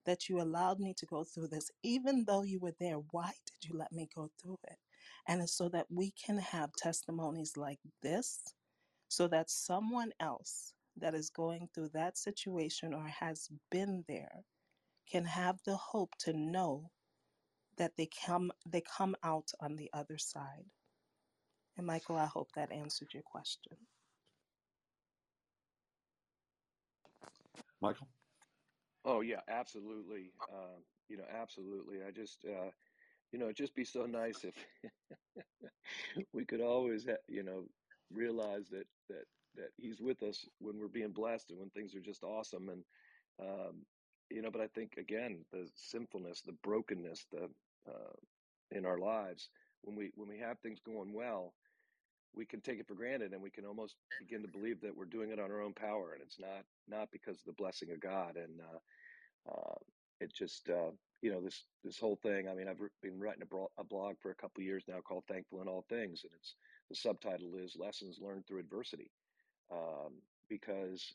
that you allowed me to go through this? Even though you were there, why did you let me go through it? And it's so that we can have testimonies like this, so that someone else that is going through that situation or has been there can have the hope to know that they come they come out on the other side. And Michael, I hope that answered your question. Michael? Oh yeah, absolutely. Um, you know, absolutely. I just, uh, you know, it'd just be so nice if <laughs> we could always, ha- you know, realize that that that He's with us when we're being blessed and when things are just awesome. And um, you know, but I think again, the sinfulness, the brokenness, the uh, in our lives when we when we have things going well, we can take it for granted and we can almost begin to believe that we're doing it on our own power and it's not not because of the blessing of God. And uh, uh, it just, uh, you know, this this whole thing. I mean, I've been writing a, blog for a couple years now called "Thankful in All Things," and it's the subtitle is "Lessons Learned Through Adversity," um, because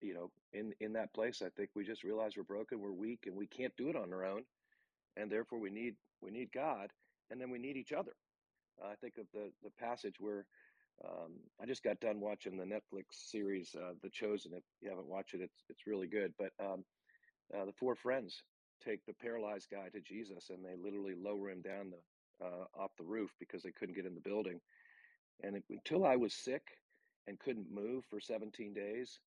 you know, in in that place, I think we just realize we're broken, we're weak, and we can't do it on our own, and therefore we need we need God, and then we need each other. Uh, I think of the the passage where. Um, I just got done watching the Netflix series uh, "The Chosen." If you haven't watched it, it's it's really good. But um, uh, the four friends take the paralyzed guy to Jesus, and they literally lower him down the uh, off the roof because they couldn't get in the building. And it, until I was sick and couldn't move for 17 days,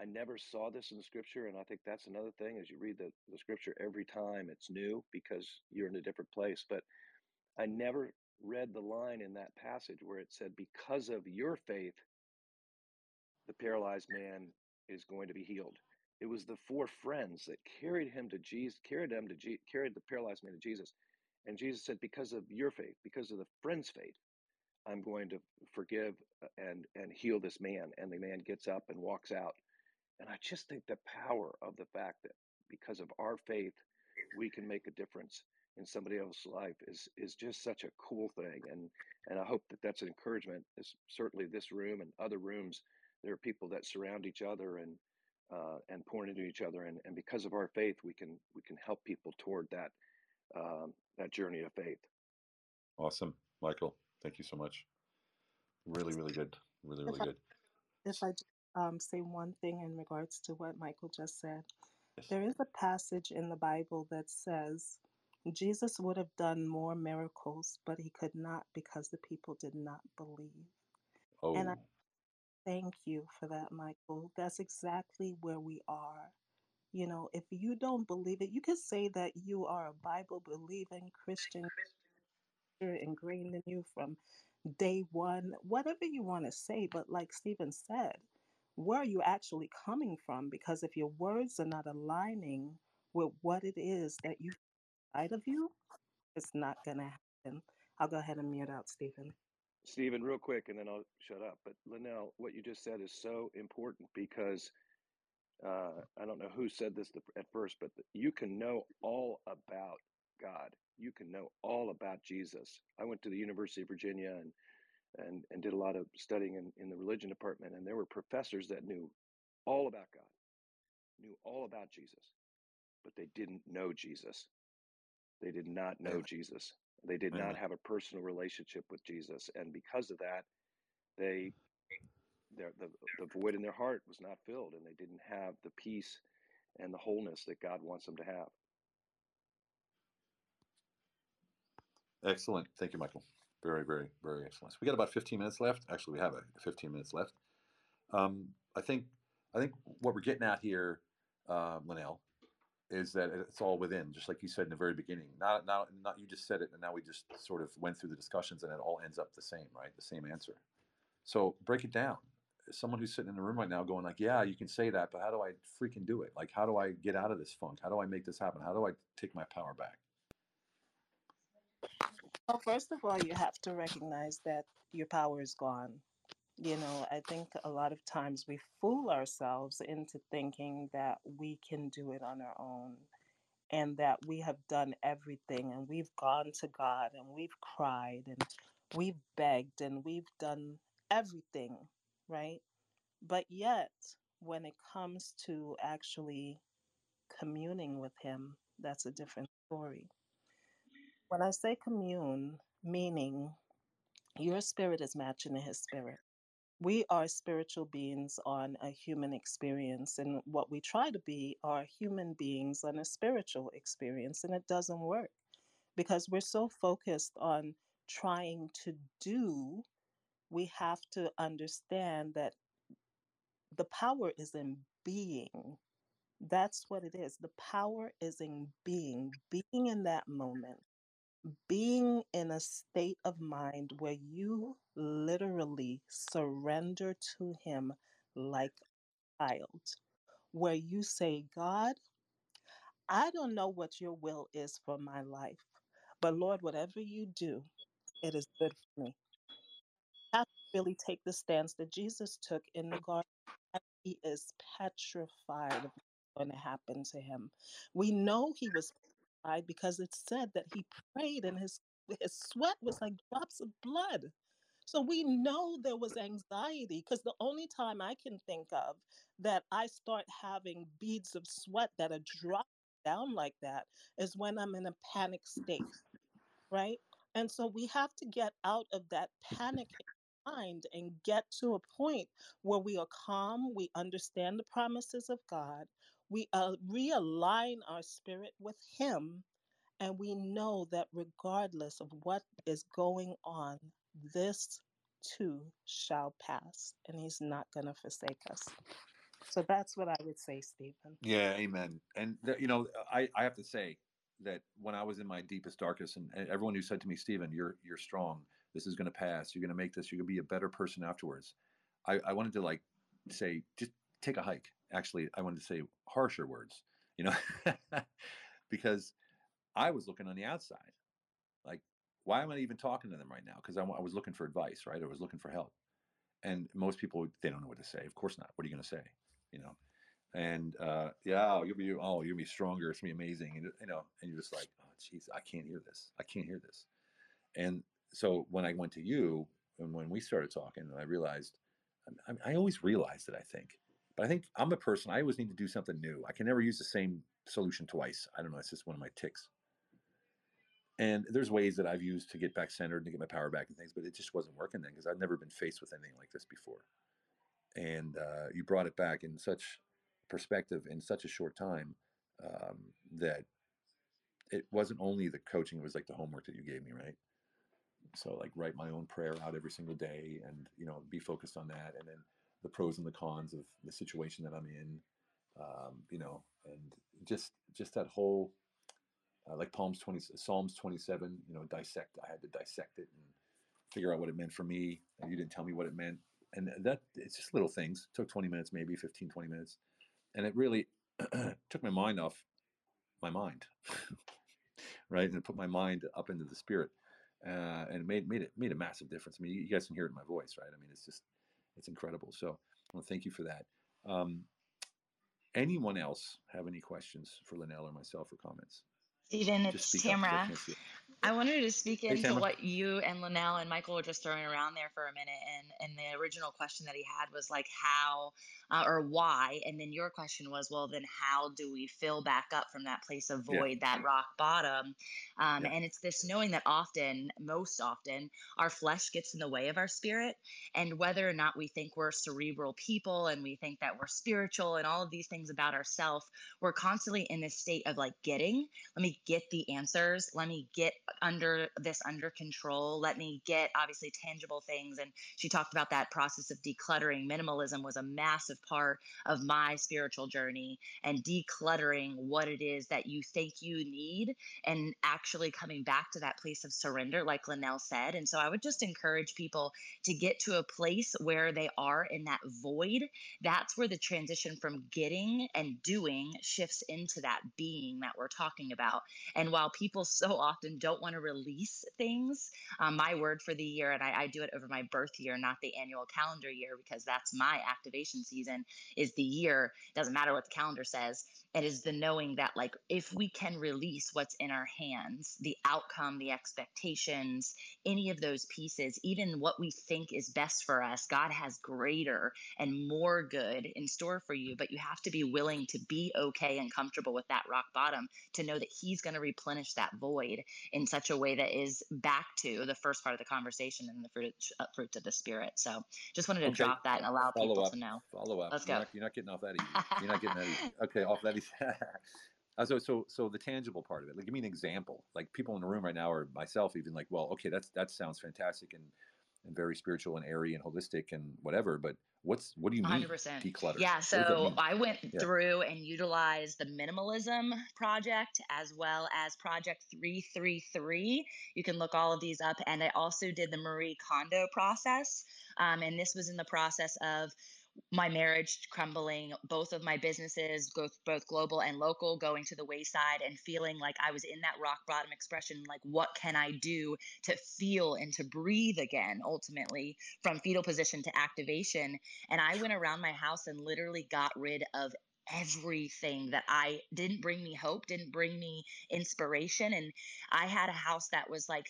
I never saw this in the scripture. And I think that's another thing as you read the, the scripture every time it's new because you're in a different place. But I never read the line in that passage where it said, Because of your faith, the paralyzed man is going to be healed. It was the four friends that carried him to Jesus, carried him to Je- carried the paralyzed man to Jesus, and Jesus said, "Because of your faith, because of the friend's faith, I'm going to forgive and and heal this man." And the man gets up and walks out. And I just think the power of the fact that because of our faith, we can make a difference in somebody else's life is is just such a cool thing. And and I hope that that's an encouragement. Is certainly this room and other rooms. There are people that surround each other and uh, and pour into each other, and, and because of our faith, we can we can help people toward that um, that journey of faith. Awesome, Michael. Thank you so much. Really, really good. Really, If really I good. if I um, say one thing in regards to what Michael just said, Yes. there is a passage in the Bible that says Jesus would have done more miracles, but he could not because the people did not believe. And I Oh, thank you for that, Michael. That's exactly where we are. You know, if you don't believe it, you can say that you are a Bible believing Christian you're ingrained in you from day one, whatever you want to say. But like Stephen said, where are you actually coming from? Because if your words are not aligning with what it is that you inside of you, it's not to happen. I'll go ahead and mute out, Stephen. Stephen, real quick, and then I'll shut up. But Linnell, what you just said is so important because uh, I don't know who said this at first, but you can know all about God. You can know all about Jesus. I went to the University of Virginia and and, and did a lot of studying in, in the religion department, and there were professors that knew all about God, knew all about Jesus, but they didn't know Jesus. They did not know. Jesus. They did not have a personal relationship with Jesus, and because of that, they their, the the void in their heart was not filled, and they didn't have the peace and the wholeness that God wants them to have. Excellent. Thank you, Michael. Very, very, very excellent. So we got about 15 minutes left. Actually, we have a 15 minutes left. Um, I think, I think what we're getting at here, uh, Linnell, is that it's all within, just like you said in the very beginning. Not, not, not you just said it, and now we just sort of went through the discussions, and it all ends up the same, right? The same answer. So break it down. Someone who's sitting in the room right now, going like, "Yeah, you can say that, but how do I freaking do it? Like, how do I get out of this funk? How do I make this happen? How do I take my power back?" Well, first of all, you have to recognize that your power is gone. You know, I think a lot of times we fool ourselves into thinking that we can do it on our own and that we have done everything and we've gone to God and we've cried and we've begged and we've done everything, right? But yet, when it comes to actually communing with Him, that's a different story. When I say commune, meaning your spirit is matching His spirit. We are spiritual beings on a human experience, and what we try to be are human beings on a spiritual experience, and it doesn't work because we're so focused on trying to do, we have to understand that the power is in being, That's what it is. The power is in being, being in that moment, being in a state of mind where you literally surrender to Him like a child, where you say, God, I don't know what your will is for my life, but Lord, whatever you do, it is good for me. Have to really take the stance that Jesus took in the garden. He is petrified of what's going to happen to him. We know he was because it said that he prayed and his his sweat was like drops of blood. So we know there was anxiety because the only time I can think of that I start having beads of sweat that are dropping down like that is when I'm in a panic state, right? And so we have to get out of that panic in mind and get to a point where we are calm, we understand the promises of God, we uh, realign our spirit with Him, and we know that regardless of what is going on, this too shall pass, and He's not going to forsake us. So that's what I would say, Stephen. Yeah, amen. And th- you know, I I have to say that when I was in my deepest darkest, and, and everyone who said to me, Stephen, you're you're strong. This is going to pass. You're going to make this. You're going to be a better person afterwards. I I wanted to like say just take a hike. Actually, I wanted to say harsher words. You know, <laughs> because I was looking on the outside. Like, why am I even talking to them right now? Because I, I was looking for advice, right? I was looking for help. And most people, they don't know what to say. Of course not. What are you going to say? You know, and uh, yeah, you'll be oh, you'll be stronger. It's gonna be amazing, and you know, and you're just like, oh, jeez, I can't hear this. I can't hear this. And so when I went to you, and when we started talking, and I realized, I, I always realized it. I think, but I think I'm a person. I always need to do something new. I can never use the same solution twice. I don't know. It's just one of my ticks. And there's ways that I've used to get back centered and to get my power back and things, but it just wasn't working then because I've never been faced with anything like this before. And uh, you brought it back in such perspective in such a short time um, that it wasn't only the coaching; it was like the homework that you gave me, right? So like write my own prayer out every single day, and you know be focused on that, and then the pros and the cons of the situation that I'm in, um, you know, and just just that whole uh, like Psalms 20, Psalms 27, you know, dissect. I had to dissect it and figure out what it meant for me. And you didn't tell me what it meant. And that it's just little things. It took 20 minutes, maybe 15, 20 minutes. And it really <clears throat> took my mind off my mind, <laughs> right? And put my mind up into the spirit. Uh, and it made, made it made a massive difference. I mean, you guys can hear it in my voice, right? I mean, it's just, it's incredible. So well, thank you for that. Um, anyone else have any questions for Linnell or myself or comments? Stephen, it's speak up 'cause I Tamara. Can't see it. I wanted to speak into Tamara. what you and Linnell and Michael were just throwing around there for a minute. And, and the original question that he had was like, how uh, or why? And then your question was, well, then how do we fill back up from that place of Yeah. void, that rock bottom? Um, Yeah. and it's this knowing that often, most often, our flesh gets in the way of our spirit. And whether or not we think we're cerebral people and we think that we're spiritual and all of these things about ourselves, we're constantly in this state of like getting let me get the answers let me get under this under control let me get obviously tangible things and she talked about that process of decluttering minimalism was a massive part of my spiritual journey and decluttering what it is that you think you need and actually coming back to that place of surrender like linnell said and so i would just encourage people to get to a place where they are in that void that's where the transition from getting and doing shifts into that being that we're talking about. And while people so often don't want to release things, um, my word for the year, and I, I do it over my birth year, not the annual calendar year, because that's my activation season, is the year. Doesn't matter what the calendar says. It is the knowing that, like, if we can release what's in our hands, the outcome, the expectations, any of those pieces, even what we think is best for us, God has greater and more good in store for you. But you have to be willing to be okay and comfortable with that rock bottom to know that He's going to replenish that void in such a way that is back to the first part of the conversation and the fruit, uh, fruits of the Spirit. So just wanted to Okay. drop that and allow Follow people up. to know. Follow up. Let's you're go. Not, you're not getting off that easy. You're not getting that easy. <laughs> Okay, off that easy. <laughs> Uh, so, so, so the tangible part of it. Like, give me an example. Like, people in the room right now, or myself, even like, well, okay, that's that sounds fantastic, and and very spiritual and airy and holistic and whatever. But what's what do you mean 100%. declutter? Yeah, What does that so? I went Yeah. through and utilized the minimalism project as well as project 333. You can look all of these up. And I also did the Marie Kondo process. Um, and this was in the process of my marriage crumbling, both of my businesses, both both global and local, going to the wayside, and feeling like I was in that rock bottom expression. Like, what can I do to feel and to breathe again? Ultimately, from fetal position to activation. And I went around my house and literally got rid of everything that I didn't bring me hope, didn't bring me inspiration. And I had a house that was like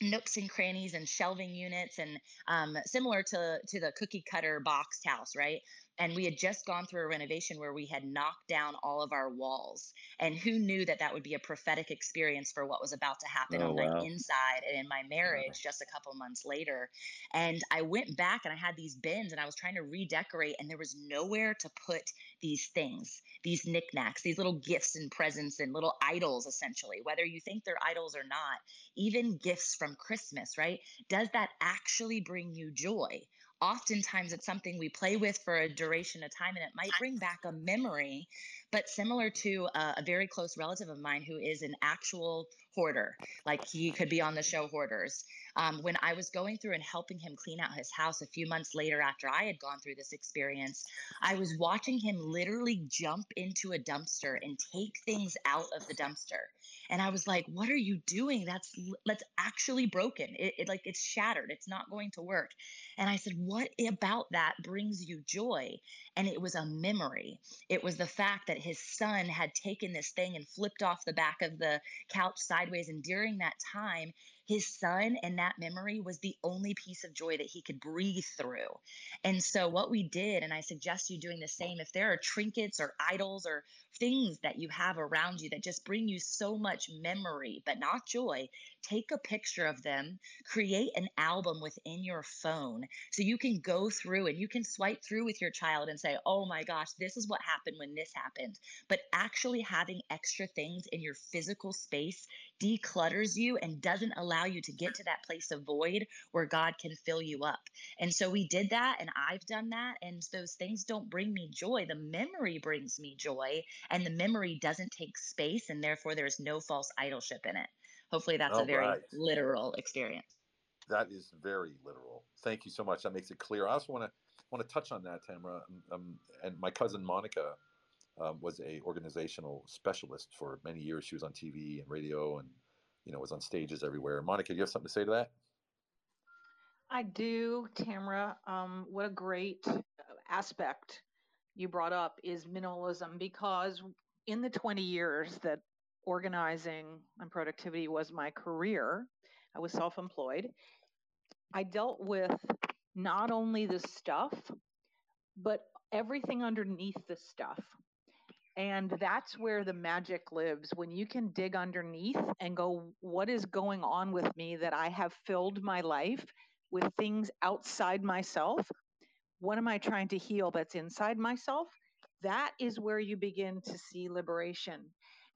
nooks and crannies and shelving units and um, similar to to the cookie cutter boxed house right and we had just gone through a renovation where we had knocked down all of our walls and who knew that that would be a prophetic experience for what was about to happen Oh, on my inside and in my marriage just a couple months later and i went back and i had these bins and i was trying to redecorate and there was nowhere to put these things these knickknacks these little gifts and presents and little idols essentially whether you think they're idols or not even gifts from Christmas, right? Does that actually bring you joy? Oftentimes, it's something we play with for a duration of time and it might bring back a memory. But similar to a, a very close relative of mine who is an actual hoarder, like he could be on the show Hoarders. Um, when I was going through and helping him clean out his house a few months later after I had gone through this experience, I was watching him literally jump into a dumpster and take things out of the dumpster. And i was like what are you doing? That's that's actually broken. It, it like it's shattered. It's not going to work. And i said what about that brings you joy? And it was a memory. It was the fact that his son had taken this thing and flipped off the back of the couch sideways and during that time his son and that memory was the only piece of joy that he could breathe through. And so what we did and i suggest you doing the same if there are trinkets or idols or things that you have around you that just bring you so much memory, but not joy, take a picture of them, create an album within your phone so you can go through and you can swipe through with your child and say, oh my gosh, this is what happened when this happened. But actually having extra things in your physical space declutters you and doesn't allow you to get to that place of void where God can fill you up. And so we did that, and I've done that. And those things don't bring me joy. The memory brings me joy, and the memory doesn't take space, and therefore there's no false idolship in it. Hopefully, that's a very right. literal experience. That is very literal. Thank you so much. That makes it clear. I also want to want to touch on that, Tamara. Um, and my cousin Monica um, was a organizational specialist for many years. She was on TV and radio, and you know was on stages everywhere. Monica, do you have something to say to that? I do, Tamara. Um, what a great uh, aspect you brought up is minimalism because in the 20 years that organizing and productivity was my career, I was self employed. I dealt with not only the stuff, but everything underneath the stuff. And that's where the magic lives when you can dig underneath and go, what is going on with me that I have filled my life with things outside myself? What am I trying to heal that's inside myself? That is where you begin to see liberation.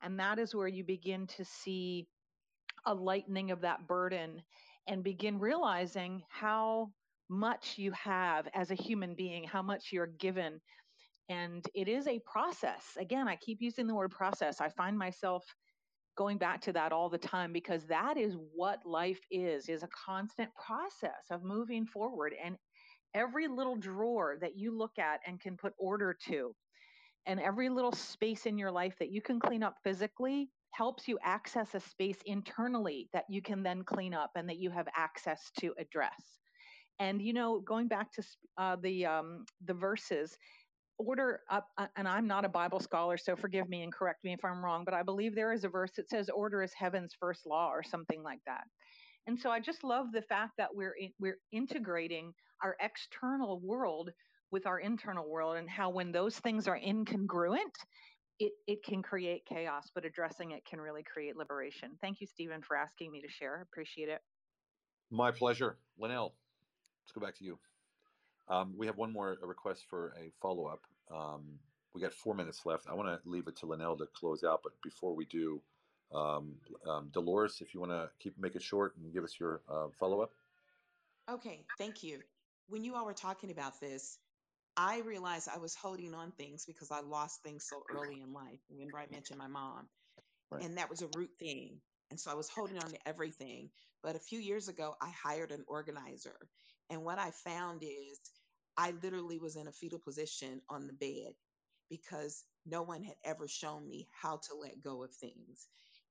And that is where you begin to see a lightening of that burden and begin realizing how much you have as a human being, how much you're given. And it is a process. Again, I keep using the word process. I find myself going back to that all the time because that is what life is is a constant process of moving forward and every little drawer that you look at and can put order to and every little space in your life that you can clean up physically helps you access a space internally that you can then clean up and that you have access to address. And you know going back to uh, the um, the verses order up uh, and i'm not a bible scholar so forgive me and correct me if i'm wrong but i believe there is a verse that says order is heaven's first law or something like that. And so i just love the fact that we're in, we're integrating our external world with our internal world and how when those things are incongruent it, it can create chaos but addressing it can really create liberation thank you stephen for asking me to share I appreciate it My pleasure, Linnell. Let's go back to you. Um, we have one more request for a follow up. Um, we got four minutes left. I want to leave it to Linnell to close out, but before we do, um, um, Dolores, if you want to keep make it short and give us your uh, follow up. Okay, thank you. When you all were talking about this, I realized I was holding on things because I lost things so early in life. Remember, I mentioned my mom, Right. and that was a root thing. And so I was holding on to everything. But a few years ago, I hired an organizer. And what I found is I literally was in a fetal position on the bed because no one had ever shown me how to let go of things.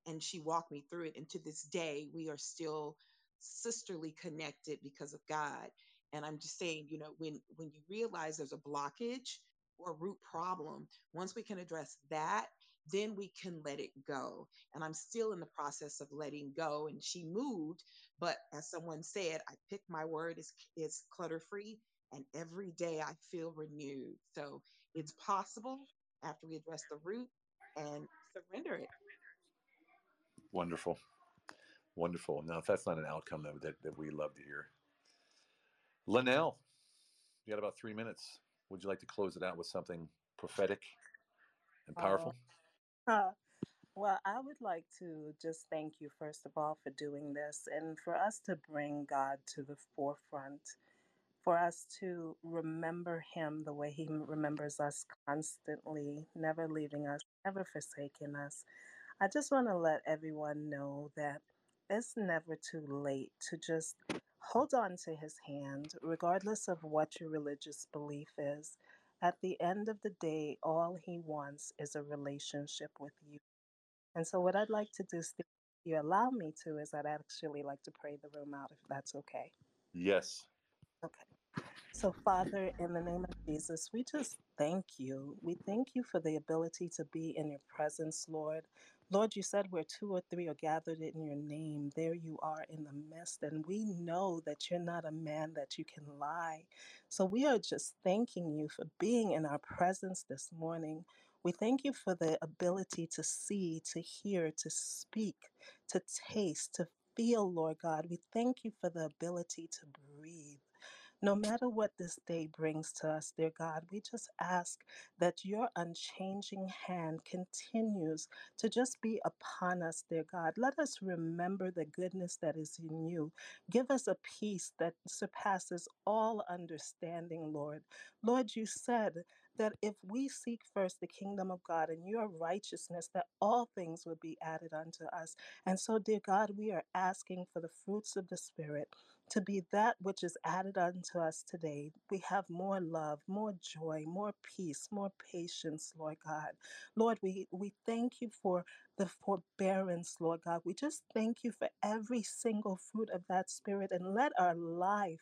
And she walked me through it. And to this day, we are still sisterly connected because of God. And I'm just saying, you know, when when you realize there's a blockage or a root problem, once we can address that, then we can let it go. And I'm still in the process of letting go. And she moved, but as someone said, I pick my word is is clutter free, and every day I feel renewed. So it's possible after we address the root and surrender it. Wonderful. Wonderful. Now, if that's not an outcome that, that, that we love to hear. Linnell, you got about three minutes. Would you like to close it out with something prophetic and Uh, powerful? Uh, <laughs> well, I would like to just thank you, first of all, for doing this and for us to bring God to the forefront, for us to remember Him the way He remembers us constantly, never leaving us, never forsaking us. I just want to let everyone know that it's never too late to just hold on to His hand, regardless of what your religious belief is. At the end of the day, all He wants is a relationship with you. And so, what I'd like to do, Steve, if you allow me to, is I'd actually like to pray the room out, if that's okay. Yes. Okay. So, Father, in the name of Jesus, we just thank you. We thank you for the ability to be in your presence, Lord. Lord, you said where two or three are gathered in your name, there you are in the midst. And we know that you're not a man that you can lie. So we are just thanking you for being in our presence this morning. We thank you for the ability to see, to hear, to speak, to taste, to feel, Lord God. We thank you for the ability to breathe. No matter what this day brings to us, dear God, we just ask that your unchanging hand continues to just be upon us, dear God. Let us remember the goodness that is in you. Give us a peace that surpasses all understanding, Lord. Lord, you said that if we seek first the kingdom of God and your righteousness, that all things would be added unto us. And so, dear God, we are asking for the fruits of the Spirit to be that which is added unto us today. We have more love, more joy, more peace, more patience, Lord God. Lord, we, we thank you for the forbearance, Lord God. We just thank you for every single fruit of that spirit and let our life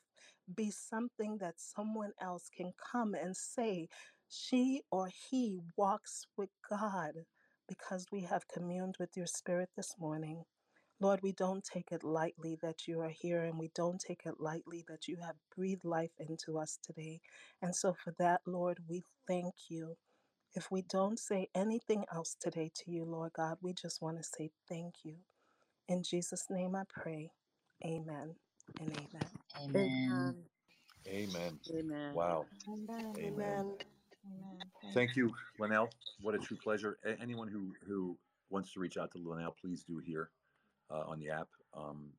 be something that someone else can come and say, she or he walks with God because we have communed with your spirit this morning. Lord, we don't take it lightly that you are here, and we don't take it lightly that you have breathed life into us today. And so, for that, Lord, we thank you. If we don't say anything else today to you, Lord God, we just want to say thank you. In Jesus' name I pray. Amen and amen. Amen. Amen. Amen. Wow. Amen. Amen. Amen. Amen. Thank you, Linnell. What a true pleasure. A- anyone who, who wants to reach out to Linnell, please do here uh, on the app. Um,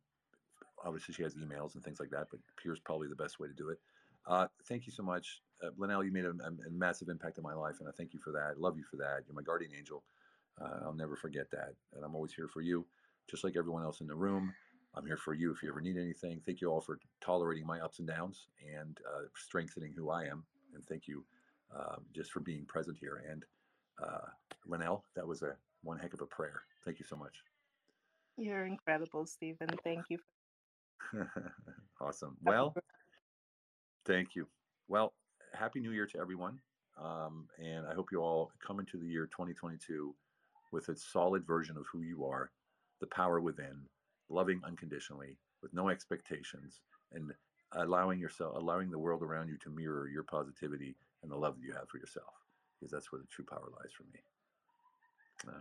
obviously, she has emails and things like that, but here's probably the best way to do it. Uh, thank you so much. Uh, Linnell, you made a, a, a massive impact in my life, and I thank you for that. I love you for that. You're my guardian angel. Uh, I'll never forget that. And I'm always here for you, just like everyone else in the room. I'm here for you if you ever need anything. Thank you all for tolerating my ups and downs and uh, strengthening who I am. And thank you um, just for being present here. And uh, Linnell, that was a one heck of a prayer. Thank you so much. You're incredible, Stephen. Thank you. <laughs> awesome. Well, thank you. Well, happy New Year to everyone. Um, and I hope you all come into the year 2022 with a solid version of who you are, the power within, loving unconditionally, with no expectations, and allowing yourself, allowing the world around you to mirror your positivity and the love that you have for yourself, because that's where the true power lies for me. Uh,